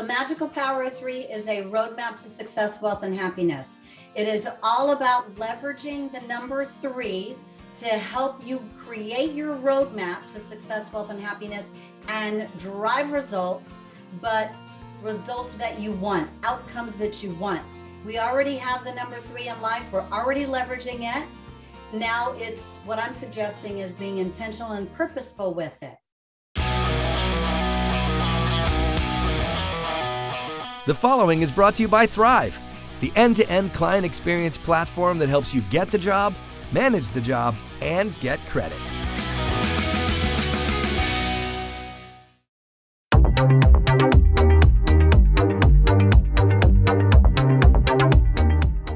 the magical power of three is a roadmap to success, wealth, and happiness. It is all about leveraging the number three to help you create your roadmap to success, wealth, and happiness and drive results, but results that you want, outcomes that you want. We already have the number three in life, we're already leveraging it. Now it's what I'm suggesting is being intentional and purposeful with it. The following is brought to you by Thrive, the end to end client experience platform that helps you get the job, manage the job, and get credit.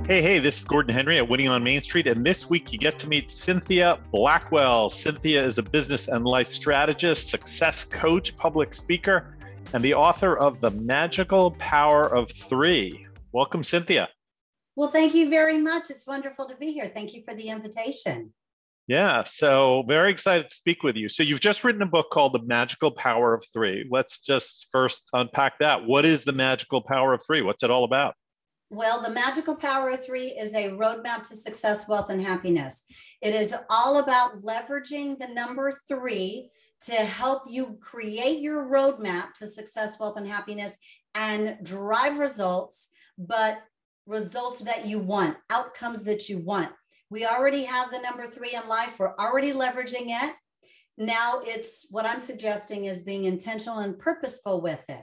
Hey, hey, this is Gordon Henry at Winning on Main Street. And this week you get to meet Cynthia Blackwell. Cynthia is a business and life strategist, success coach, public speaker, and the author of The Magical Power of Three. Welcome, Cynthia. Well, thank you very much. It's wonderful to be here. Thank you for the invitation. Yeah, so very excited to speak with you. So, you've just written a book called The Magical Power of Three. Let's just first unpack that. What is the magical power of three? What's it all about? Well, the magical power of three is a roadmap to success, wealth, and happiness. It is all about leveraging the number three to help you create your roadmap to success, wealth, and happiness and drive results, but results that you want, outcomes that you want. We already have the number three in life, we're already leveraging it. Now it's what I'm suggesting is being intentional and purposeful with it.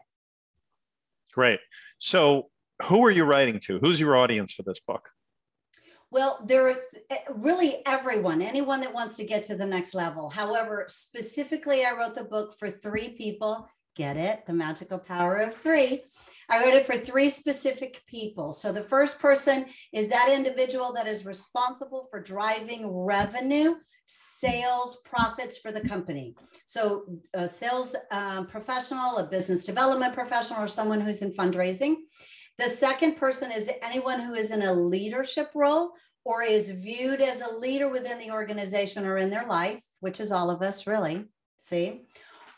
Great. So, who are you writing to? Who's your audience for this book? Well, there really everyone, anyone that wants to get to the next level. However, specifically, I wrote the book for three people. Get it? The magical power of three. I wrote it for three specific people. So the first person is that individual that is responsible for driving revenue, sales, profits for the company. So a sales uh, professional, a business development professional, or someone who's in fundraising. The second person is anyone who is in a leadership role or is viewed as a leader within the organization or in their life, which is all of us, really. See?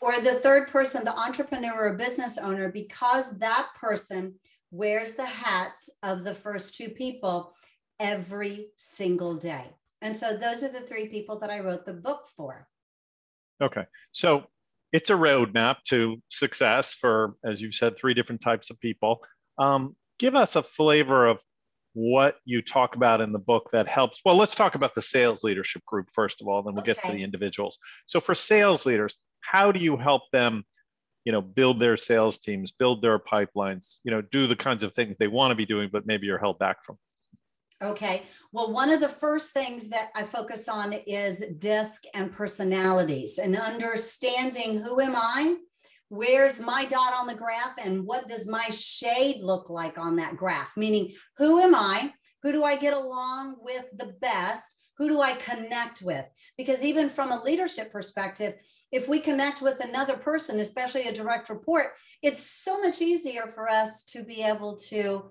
Or the third person, the entrepreneur or business owner, because that person wears the hats of the first two people every single day. And so those are the three people that I wrote the book for. Okay. So it's a roadmap to success for, as you've said, three different types of people. Um, give us a flavor of what you talk about in the book that helps. Well, let's talk about the sales leadership group first of all, then we'll okay. get to the individuals. So, for sales leaders, how do you help them? you know build their sales teams build their pipelines you know do the kinds of things they want to be doing but maybe you're held back from okay well one of the first things that i focus on is DISC and personalities and understanding who am i where's my dot on the graph and what does my shade look like on that graph? Meaning, who am I? Who do I get along with the best? Who do I connect with? Because even from a leadership perspective, if we connect with another person, especially a direct report, it's so much easier for us to be able to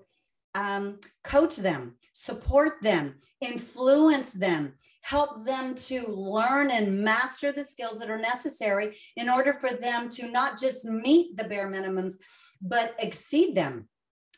um, coach them, support them, influence them, help them to learn and master the skills that are necessary in order for them to not just meet the bare minimums, but exceed them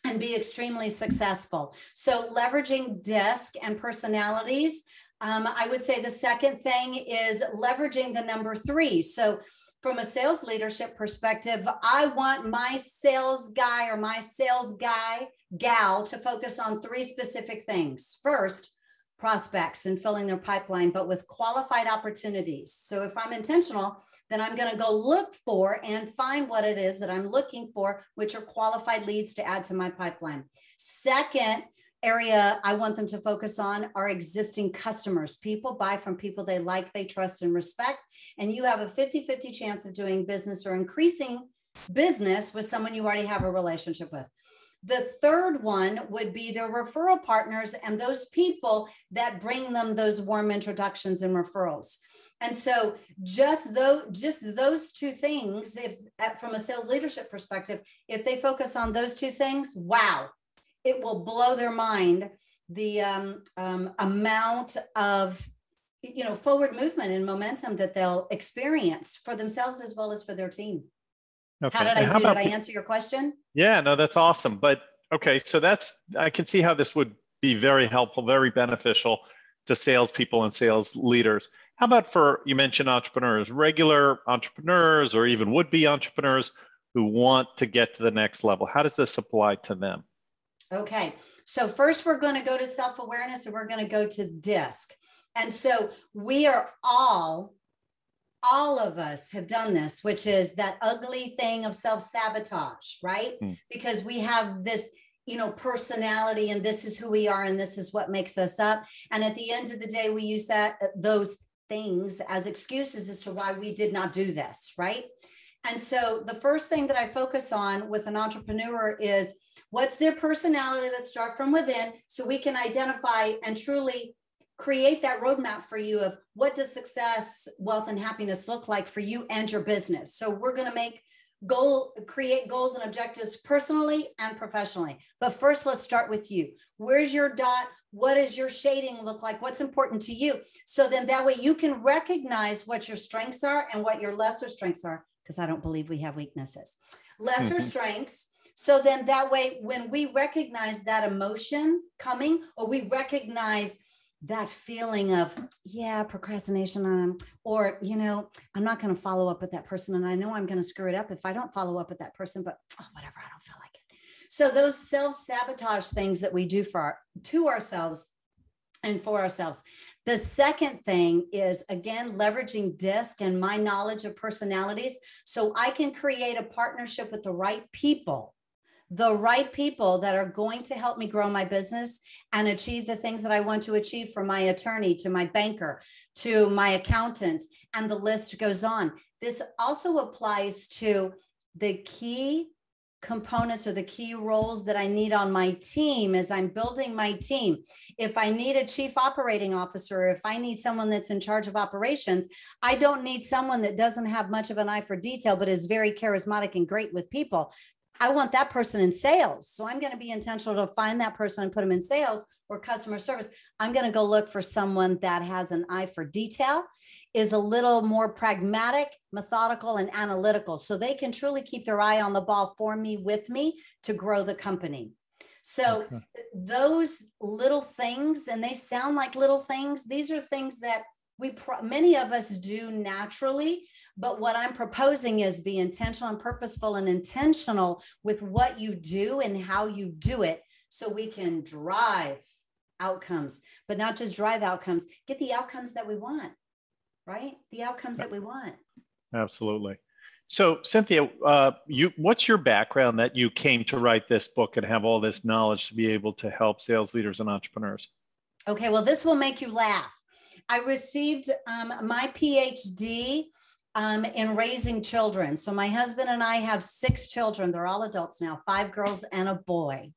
and be extremely successful. So, leveraging DISC and personalities. Um, I would say the second thing is leveraging the number three. So, from a sales leadership perspective, I want my sales guy or my sales guy, gal, to focus on three specific things. First, prospects and filling their pipeline, but with qualified opportunities. So if I'm intentional, then I'm going to go look for and find what it is that I'm looking for, which are qualified leads to add to my pipeline. Second, area I want them to focus on are existing customers. People buy from people they like, they trust, and respect. And you have a 50 50 chance of doing business or increasing business with someone you already have a relationship with. The third one would be their referral partners and those people that bring them those warm introductions and referrals. And so just those just those two things, if from a sales leadership perspective, if they focus on those two things, wow, it will blow their mind the um, um, amount of you know forward movement and momentum that they'll experience for themselves as well as for their team. Okay. How did I do? Did I answer your question? Yeah, no, that's awesome. But okay, so that's I can see how this would be very helpful, very beneficial to salespeople and sales leaders. How about for you mentioned entrepreneurs, regular entrepreneurs, or even would-be entrepreneurs who want to get to the next level? How does this apply to them? Okay, so first we're going to go to self-awareness, and we're going to go to DISC. And so we are all all of us have done this, which is that ugly thing of self sabotage, right? Mm. Because we have this, you know, personality and this is who we are and this is what makes us up. And at the end of the day, we use that, uh, those things as excuses as to why we did not do this, right? And so the first thing that I focus on with an entrepreneur is what's their personality that start from within so we can identify and truly create that roadmap for you of what does success, wealth, and happiness look like for you and your business. So we're going to make goal create goals and objectives personally and professionally. But first let's start with you. Where's your dot? What does your shading look like? What's important to you? So then that way you can recognize what your strengths are and what your lesser strengths are because i don't believe we have weaknesses. Lesser mm-hmm. strengths so then that way when we recognize that emotion coming or we recognize that feeling of yeah procrastination um, or you know i'm not going to follow up with that person and i know i'm going to screw it up if i don't follow up with that person but oh whatever i don't feel like it. So those self-sabotage things that we do for our, to ourselves and for ourselves. The second thing is again leveraging DISC and my knowledge of personalities so i can create a partnership with the right people the right people that are going to help me grow my business and achieve the things that I want to achieve from my attorney to my banker to my accountant, and the list goes on. This also applies to the key components or the key roles that I need on my team as I'm building my team. If I need a chief operating officer, if I need someone that's in charge of operations, I don't need someone that doesn't have much of an eye for detail, but is very charismatic and great with people. I want that person in sales. So I'm going to be intentional to find that person and put them in sales or customer service. I'm going to go look for someone that has an eye for detail, is a little more pragmatic, methodical, and analytical. So they can truly keep their eye on the ball for me, with me to grow the company. So okay. those little things, and they sound like little things, these are things that we pro- many of us do naturally but what i'm proposing is be intentional and purposeful and intentional with what you do and how you do it so we can drive outcomes but not just drive outcomes. Get the outcomes that we want right? The outcomes that we want. Absolutely. So cynthia uh, you what's your background that you came to write this book and have all this knowledge to be able to help sales leaders and entrepreneurs? Okay well this will make you laugh I received um, my PhD um, in raising children. So my husband and I have six children. They're all adults now, five girls and a boy.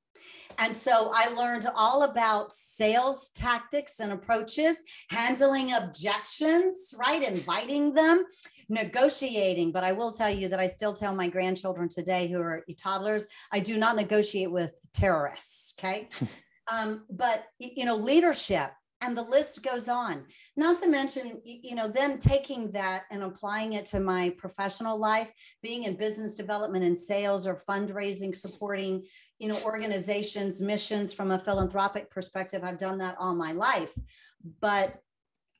And so I learned all about sales tactics and approaches, handling objections, right? Inviting them, negotiating. But I will tell you that I still tell my grandchildren today who are toddlers, I do not negotiate with terrorists. Okay. um, but, you know, leadership, and the list goes on. Not to mention you know then taking that and applying it to my professional life being in business development and sales or fundraising supporting you know organizations missions from a philanthropic perspective i've done that all my life. But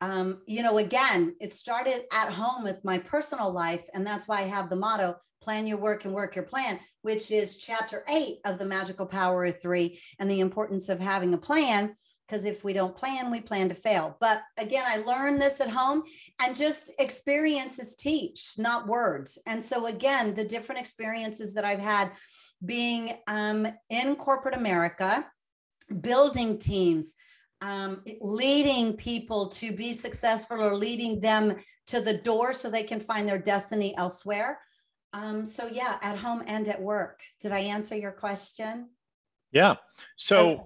um, you know again it started at home with my personal life and that's why i have the motto plan your work and work your plan which is chapter eight of the magical power of three and the importance of having a plan because if we don't plan, we plan to fail. But again, I learned this at home and just experiences teach, not words. And so, again, the different experiences that I've had being um, in corporate America, building teams, um, leading people to be successful or leading them to the door so they can find their destiny elsewhere. Um, so, yeah, at home and at work. Did I answer your question? Yeah. So, okay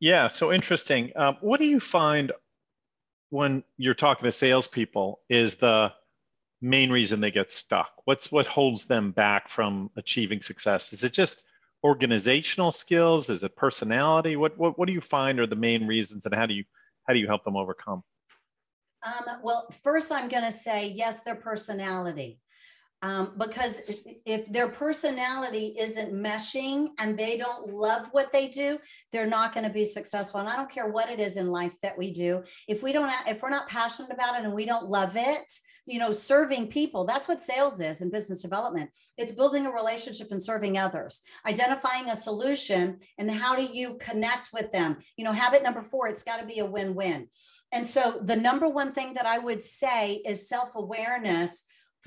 yeah, so interesting. Um, what do you find when you're talking to salespeople is the main reason they get stuck? What's what holds them back from achieving success? Is it just organizational skills? Is it personality? What what, what do you find are the main reasons, and how do you how do you help them overcome? Um, well, first, I'm going to say yes, their personality. Um, because if their personality isn't meshing and they don't love what they do they're not going to be successful. And i don't care what it is in life that we do. If we don't if we're not passionate about it and we don't love it you know serving people that's what sales is in business development. It's building a relationship and serving others identifying a solution and how do you connect with them. You know habit number four it's got to be a win-win. And so the number one thing that i would say is self-awareness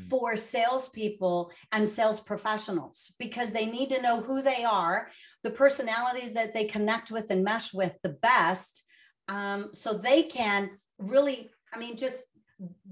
for salespeople and sales professionals because they need to know who they are, the personalities that they connect with and mesh with the best, um, so they can really, I mean, just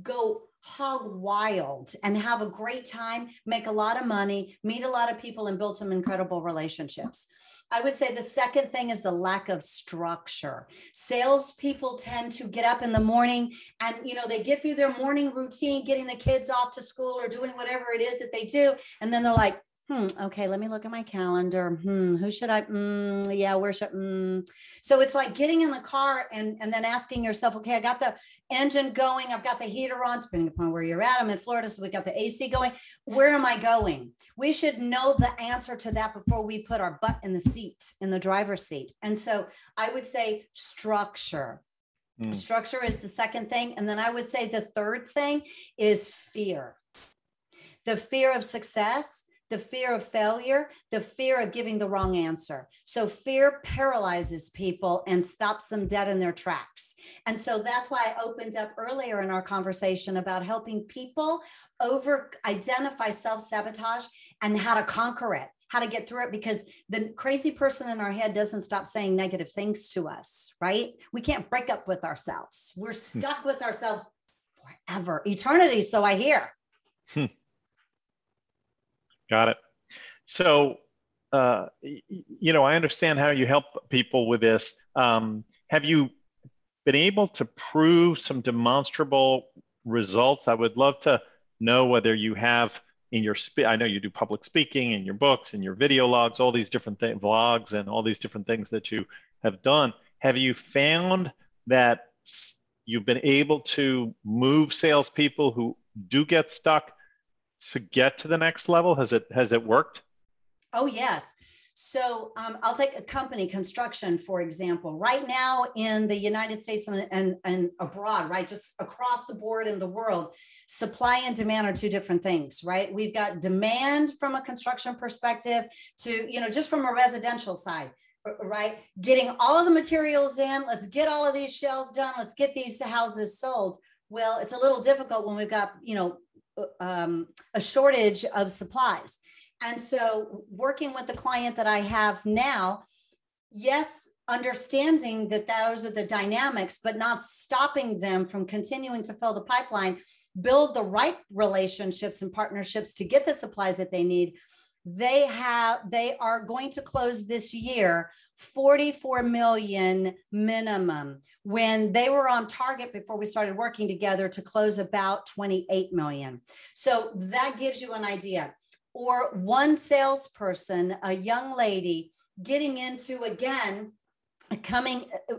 go hog wild and have a great time, make a lot of money, meet a lot of people, and build some incredible relationships. I would say the second thing is the lack of structure. Salespeople tend to get up in the morning and you know they get through their morning routine, getting the kids off to school or doing whatever it is that they do, and then they're like, hmm, okay, let me look at my calendar. Hmm, who should I? Mm, yeah, where should? Mm. So it's like getting in the car and, and then asking yourself, okay, I got the engine going, I've got the heater on, depending upon where you're at. I'm in Florida, so we got the AC going. Where am I going? We should know the answer to that before we put our butt in the seat, in the driver's seat. And so I would say structure. Mm. Structure is the second thing. And then I would say the third thing is fear. The fear of success the fear of failure, the fear of giving the wrong answer. So fear paralyzes people and stops them dead in their tracks. And so that's why I opened up earlier in our conversation about helping people over identify self sabotage and how to conquer it how to get through it because the crazy person in our head doesn't stop saying negative things to us, right? We can't break up with ourselves. We're hmm. stuck with ourselves forever, eternity. So I hear. Got it. So, uh, you know, I understand how you help people with this. Um, have you been able to prove some demonstrable results? I would love to know whether you have in your spe- I know you do public speaking in your books and your video logs, all these different things, vlogs, and all these different things that you have done. Have you found that you've been able to move salespeople who do get stuck to get to the next level? Has it has it worked? Oh yes. So um, I'll take a company construction, for example. Right now in the United States and, and, and abroad, right, just across the board in the world, supply and demand are two different things, right? We've got demand from a construction perspective to, you know, just from a residential side right? Getting all of the materials in, let's get all of these shells done, let's get these houses sold. Well, it's a little difficult when we've got, you know, um, a shortage of supplies. And so, working with the client that I have now, yes, understanding that those are the dynamics, but not stopping them from continuing to fill the pipeline, build the right relationships and partnerships to get the supplies that they need, they have they are going to close this year 44 million minimum when they were on target before we started working together to close about 28 million. So that gives you an idea. Or one salesperson a young lady getting into again coming uh,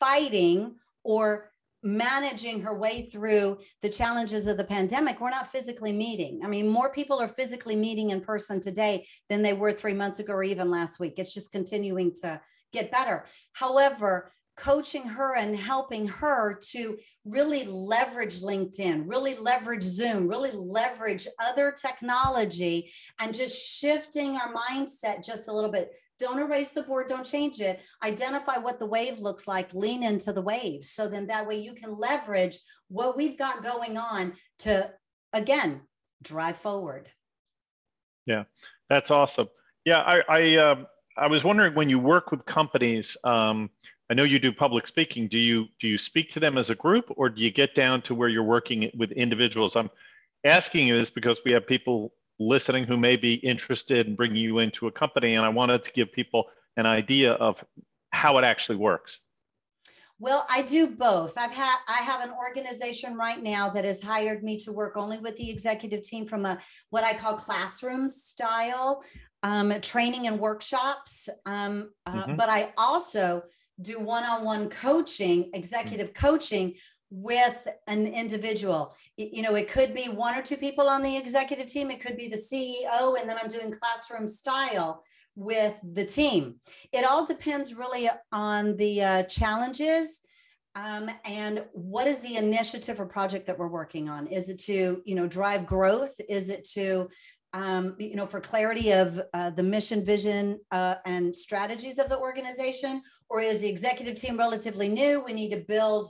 fighting or managing her way through the challenges of the pandemic, we're not physically meeting. I mean, more people are physically meeting in person today than they were three months ago or even last week. It's just continuing to get better. However, coaching her and helping her to really leverage LinkedIn, really leverage Zoom, really leverage other technology, and just shifting our mindset just a little bit don't erase the board, don't change it. Identify what the wave looks like, lean into the wave. So then that way you can leverage what we've got going on to, again, drive forward. Yeah, that's awesome. Yeah, I, I, um, I was wondering when you work with companies, um, I know you do public speaking. Do you do you speak to them as a group, or do you get down to where you're working with individuals? I'm asking you this because we have people listening who may be interested in bringing you into a company. And I wanted to give people an idea of how it actually works. Well, I do both. I've had I have an organization right now that has hired me to work only with the executive team from a what I call classroom style um, training and workshops. Um, uh, mm-hmm. But I also do one-on-one coaching, executive mm-hmm. coaching with an individual. You know, it could be one or two people on the executive team, it could be the CEO, and then I'm doing classroom style with the team. It all depends really on the uh, challenges um, and what is the initiative or project that we're working on? Is it to, you know, drive growth? Is it to, um, you know, for clarity of uh, the mission, vision, uh, and strategies of the organization? Or is the executive team relatively new? We need to build,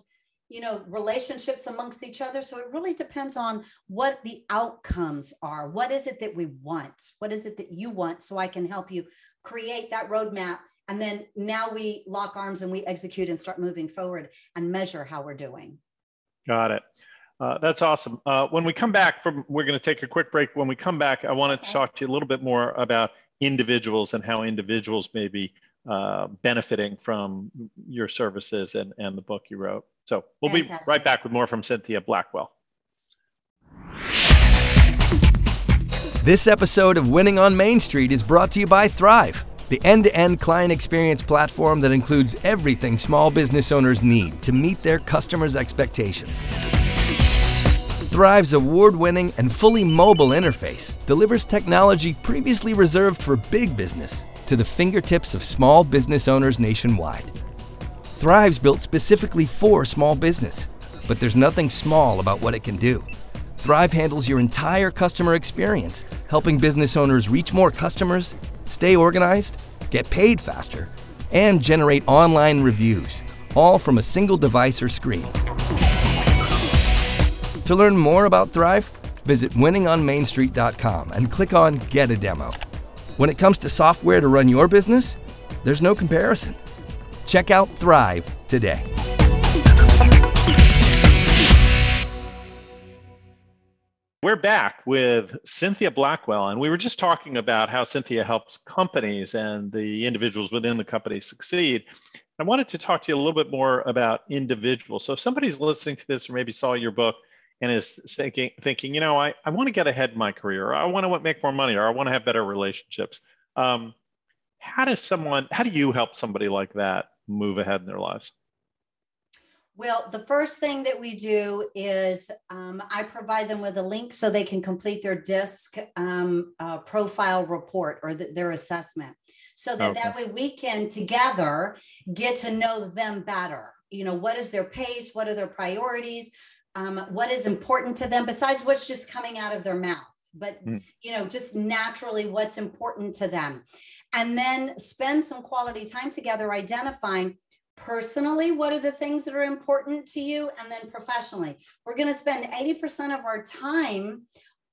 you know, relationships amongst each other. So it really depends on what the outcomes are. What is it that we want? What is it that you want? So I can help you create that roadmap and then now we lock arms and we execute and start moving forward and measure how we're doing. Got it. Uh, that's awesome. Uh, when we come back from, we're going to take a quick break. When we come back, I wanted okay. to talk to you a little bit more about individuals and how individuals may be uh, benefiting from your services and, and the book you wrote. So we'll Fantastic. be right back with more from Cynthia Blackwell. This episode of Winning on Main Street is brought to you by Thrive the end to end client experience platform that includes everything small business owners need to meet their customers' expectations. Thrive's award winning and fully mobile interface delivers technology previously reserved for big business to the fingertips of small business owners nationwide. Thrive's built specifically for small business, but there's nothing small about what it can do. Thrive handles your entire customer experience, helping business owners reach more customers stay organized, get paid faster, and generate online reviews, all from a single device or screen. To learn more about Thrive, visit winningonmainstreet.com and click on Get a Demo. When it comes to software to run your business, there's no comparison. Check out Thrive today. We're back with Cynthia Blackwell, and we were just talking about how Cynthia helps companies and the individuals within the company succeed. I wanted to talk to you a little bit more about individuals. So, if somebody's listening to this or maybe saw your book and is thinking, thinking you know, I, I want to get ahead in my career, or I want to make more money, or I want to have better relationships. Um, how does someone, how do you help somebody like that move ahead in their lives? Well, the first thing that we do is um, I provide them with a link so they can complete their DISC um, uh, profile report or the, their assessment. So that okay. that way we can together get to know them better. You know, what is their pace? What are their priorities? Um, what is important to them besides what's just coming out of their mouth? But mm. you know just naturally what's important to them. And then spend some quality time together identifying personally what are the things that are important to you and then professionally. We're going to spend 80% of our time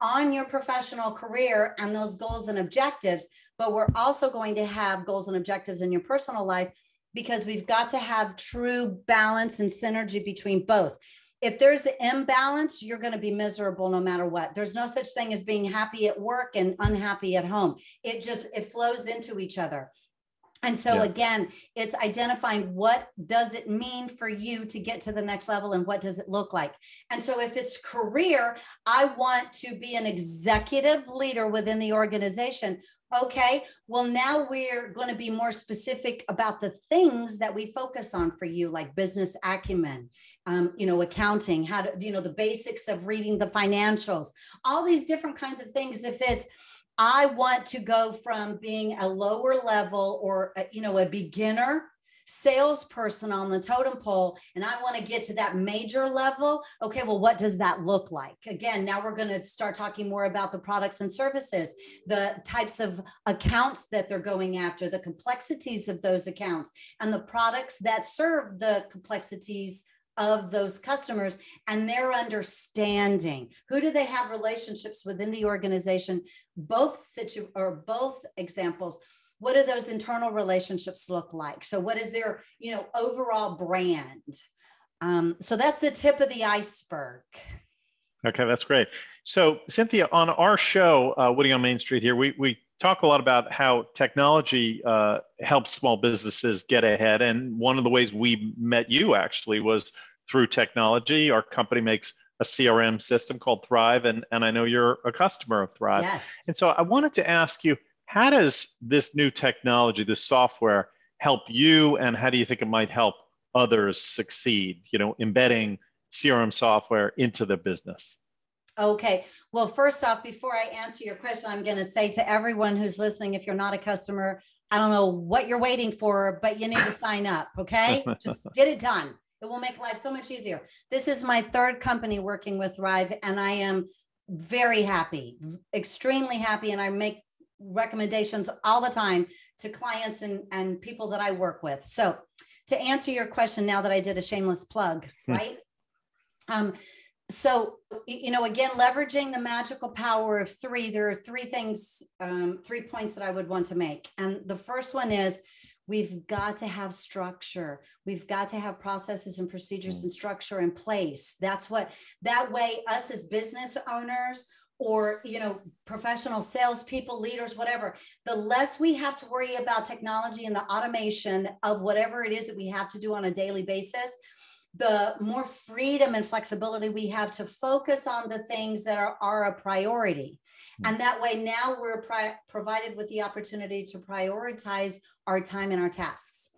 on your professional career and those goals and objectives but we're also going to have goals and objectives in your personal life because we've got to have true balance and synergy between both if there's an imbalance you're going to be miserable no matter what. There's no such thing as being happy at work and unhappy at home. It just it flows into each other and so yeah. again, it's identifying what does it mean for you to get to the next level and what does it look like. And so if it's career, I want to be an executive leader within the organization. Okay, well now we're going to be more specific about the things that we focus on for you, like business acumen, um, you know, accounting, how to, you know, the basics of reading the financials, all these different kinds of things. If it's I want to go from being a lower level or, a, you know, a beginner salesperson on the totem pole and I want to get to that major level, okay, well, what does that look like? Again, now we're going to start talking more about the products and services, the types of accounts that they're going after, the complexities of those accounts, and the products that serve the complexities of those customers and their understanding. Who do they have relationships within the organization? Both situ or both examples. What do those internal relationships look like? So what is their you know overall brand? Um, so that's the tip of the iceberg. Okay that's great. So cynthia on our show uh, Winning on main street here we, we talk a lot about how technology uh, helps small businesses get ahead and one of the ways we met you actually was through technology. Our company makes a CRM system called Thrive, and, and I know you're a customer of Thrive. Yes. And so I wanted to ask you, how does this new technology, this software, help you, and how do you think it might help others succeed? You know, embedding CRM software into the business? Okay. Well, first off, before I answer your question, I'm going to say to everyone who's listening if you're not a customer, I don't know what you're waiting for, but you need to sign up. Okay. Just get it done. It will make life so much easier. This is my third company working with Thrive, and I am very happy, extremely happy. And I make recommendations all the time to clients and, and people that I work with. So, to answer your question, now that I did a shameless plug, hmm. right? Um, so you know again leveraging the magical power of three there are three things um, three points that i would want to make. And the first one is we've got to have structure. We've got to have processes and procedures mm. and structure in place. That's what that way us as business owners or you know professional salespeople leaders whatever the less we have to worry about technology and the automation of whatever it is that we have to do on a daily basis the more freedom and flexibility we have to focus on the things that are, are a priority. Hmm. And that way, now we're pri- provided with the opportunity to prioritize our time and our tasks.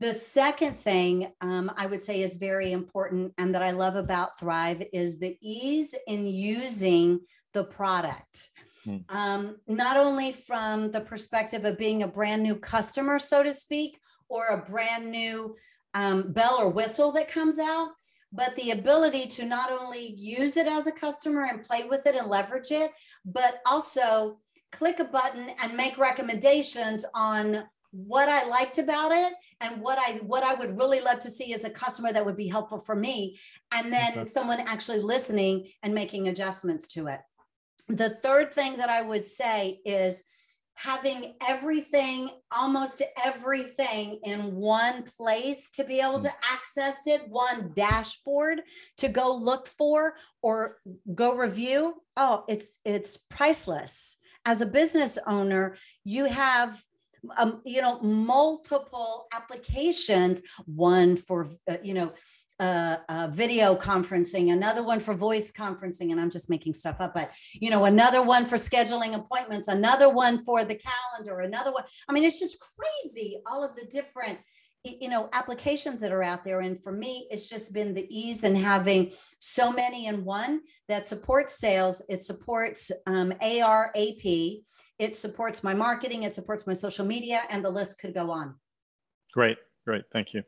The second thing um, I would say is very important and that I love about Thrive is the ease in using the product. Hmm. Um, not only from the perspective of being a brand new customer, so to speak, or a brand new um, bell or whistle that comes out, but the ability to not only use it as a customer and play with it and leverage it, but also click a button and make recommendations on what I liked about it and what I what I would really love to see as a customer that would be helpful for me and then okay. someone actually listening and making adjustments to it. The third thing that I would say is having everything, almost everything in one place to be able to hmm. access it, one dashboard to go look for or go review. Oh, it's it's priceless. As a business owner, you have um, you know multiple applications one for uh, you know uh, uh, video conferencing, another one for voice conferencing, and I'm just making stuff up, but you know, another one for scheduling appointments, another one for the calendar, another one. I mean, it's just crazy all of the different you know applications that are out there and for me it's just been the ease in having so many in one that supports sales it supports um, ar ap it supports my marketing it supports my social media and the list could go on great great thank you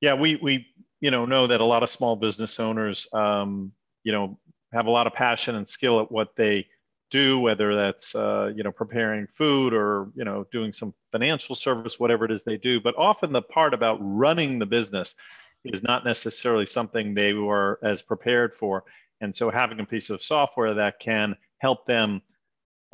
yeah we we you know know that a lot of small business owners um, you know have a lot of passion and skill at what they do whether that's uh, you know preparing food or you know doing some financial service whatever it is they do. But often the part about running the business is not necessarily something they were as prepared for. And so having a piece of software that can help them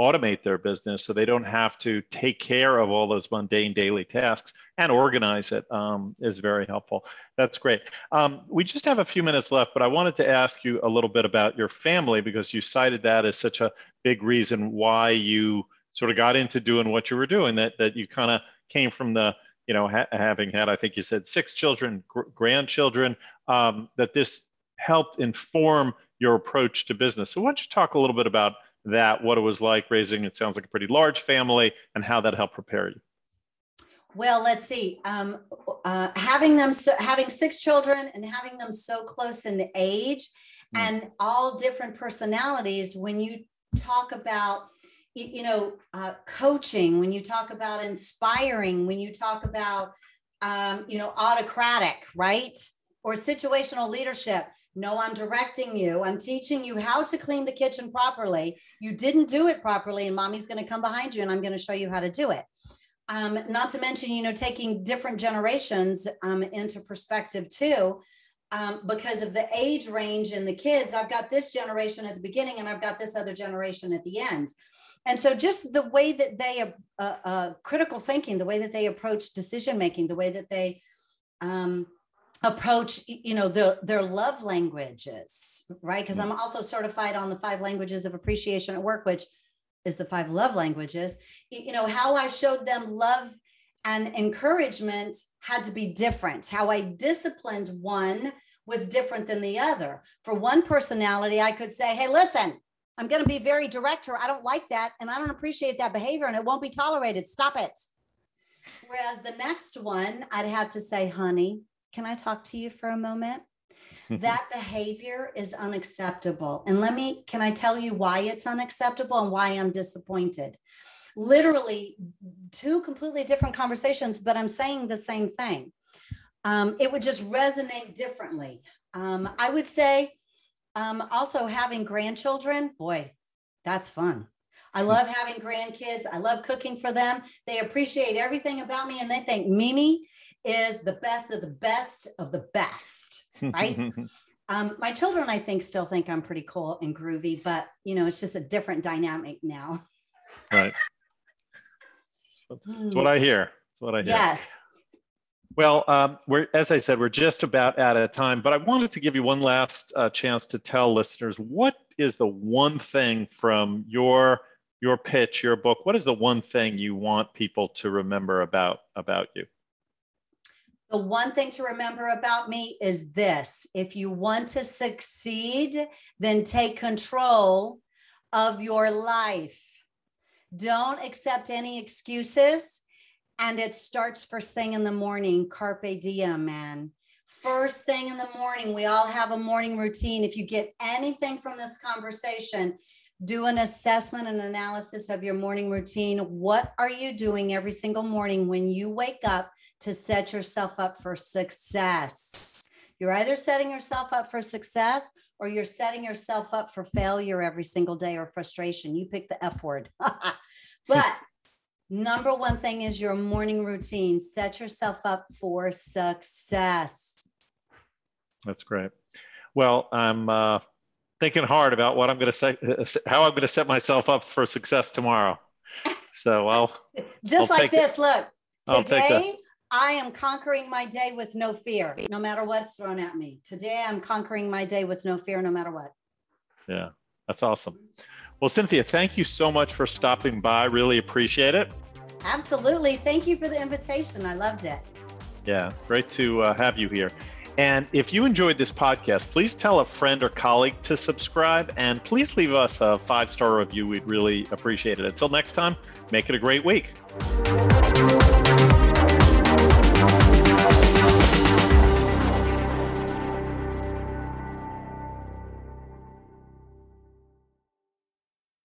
automate their business so they don't have to take care of all those mundane daily tasks and organize it um, is very helpful. That's great. Um, we just have a few minutes left, but I wanted to ask you a little bit about your family because you cited that as such a big reason why you sort of got into doing what you were doing, that, that you kind of came from the, you know, ha- having had, I think you said six children, gr- grandchildren, um, that this helped inform your approach to business. So why don't you talk a little bit about that, what it was like raising, it sounds like a pretty large family, and how that helped prepare you. Well, let's see. Um, uh, having them, so, having six children, and having them so close in age, mm. and all different personalities. When you talk about, you know, uh, coaching, when you talk about inspiring, when you talk about, um, you know, autocratic, right, or situational leadership, no, I'm directing you. I'm teaching you how to clean the kitchen properly. You didn't do it properly, and mommy's going to come behind you and I'm going to show you how to do it. Um, not to mention, you know, taking different generations um, into perspective too, um, because of the age range in the kids. I've got this generation at the beginning and I've got this other generation at the end. And so, just the way that they, uh, uh, critical thinking, the way that they approach decision making, the way that they, um, approach you know their their love languages right? Because i'm also certified on the five languages of appreciation at work which is the five love languages. You know how i showed them love and encouragement had to be different. How i disciplined one was different than the other. For one personality i could say hey listen i'm going to be very direct here. I don't like that and i don't appreciate that behavior and it won't be tolerated. Stop it. Whereas the next one i'd have to say honey can I talk to you for a moment? that behavior is unacceptable. And let me, can I tell you why it's unacceptable and why I'm disappointed? Literally, two completely different conversations, but I'm saying the same thing. Um, it would just resonate differently. Um, I would say um, also having grandchildren, boy, that's fun. I love having grandkids. I love cooking for them. They appreciate everything about me and they think Mimi is the best of the best of the best, right? um, my children, I think, still think I'm pretty cool and groovy, but you know, it's just a different dynamic now. right. That's what I hear. That's what I hear. Yes. Well, um, we're as I said, we're just about out of time, but I wanted to give you one last uh, chance to tell listeners what is the one thing from your your pitch, your book. What is the one thing you want people to remember about about you? The one thing to remember about me is this if you want to succeed, then take control of your life. Don't accept any excuses. And it starts first thing in the morning. Carpe diem, man. First thing in the morning, we all have a morning routine. If you get anything from this conversation, do an assessment and analysis of your morning routine. What are you doing every single morning when you wake up to set yourself up for success? You're either setting yourself up for success or you're setting yourself up for failure every single day or frustration. You pick the F word. but number one thing is your morning routine. Set yourself up for success. That's great. Well, I'm uh, thinking hard about what I'm going to say, how I'm going to set myself up for success tomorrow. So I'll just I'll like this. Look, I'll take today I am conquering my day with no fear, no matter what's thrown at me. Today I'm conquering my day with no fear, no matter what. Yeah, that's awesome. Well, Cynthia, thank you so much for stopping by. Really appreciate it. Absolutely. Thank you for the invitation. I loved it. Yeah, great to uh, have you here. And if you enjoyed this podcast, please tell a friend or colleague to subscribe and please leave us a five star review. We'd really appreciate it. Until next time, make it a great week.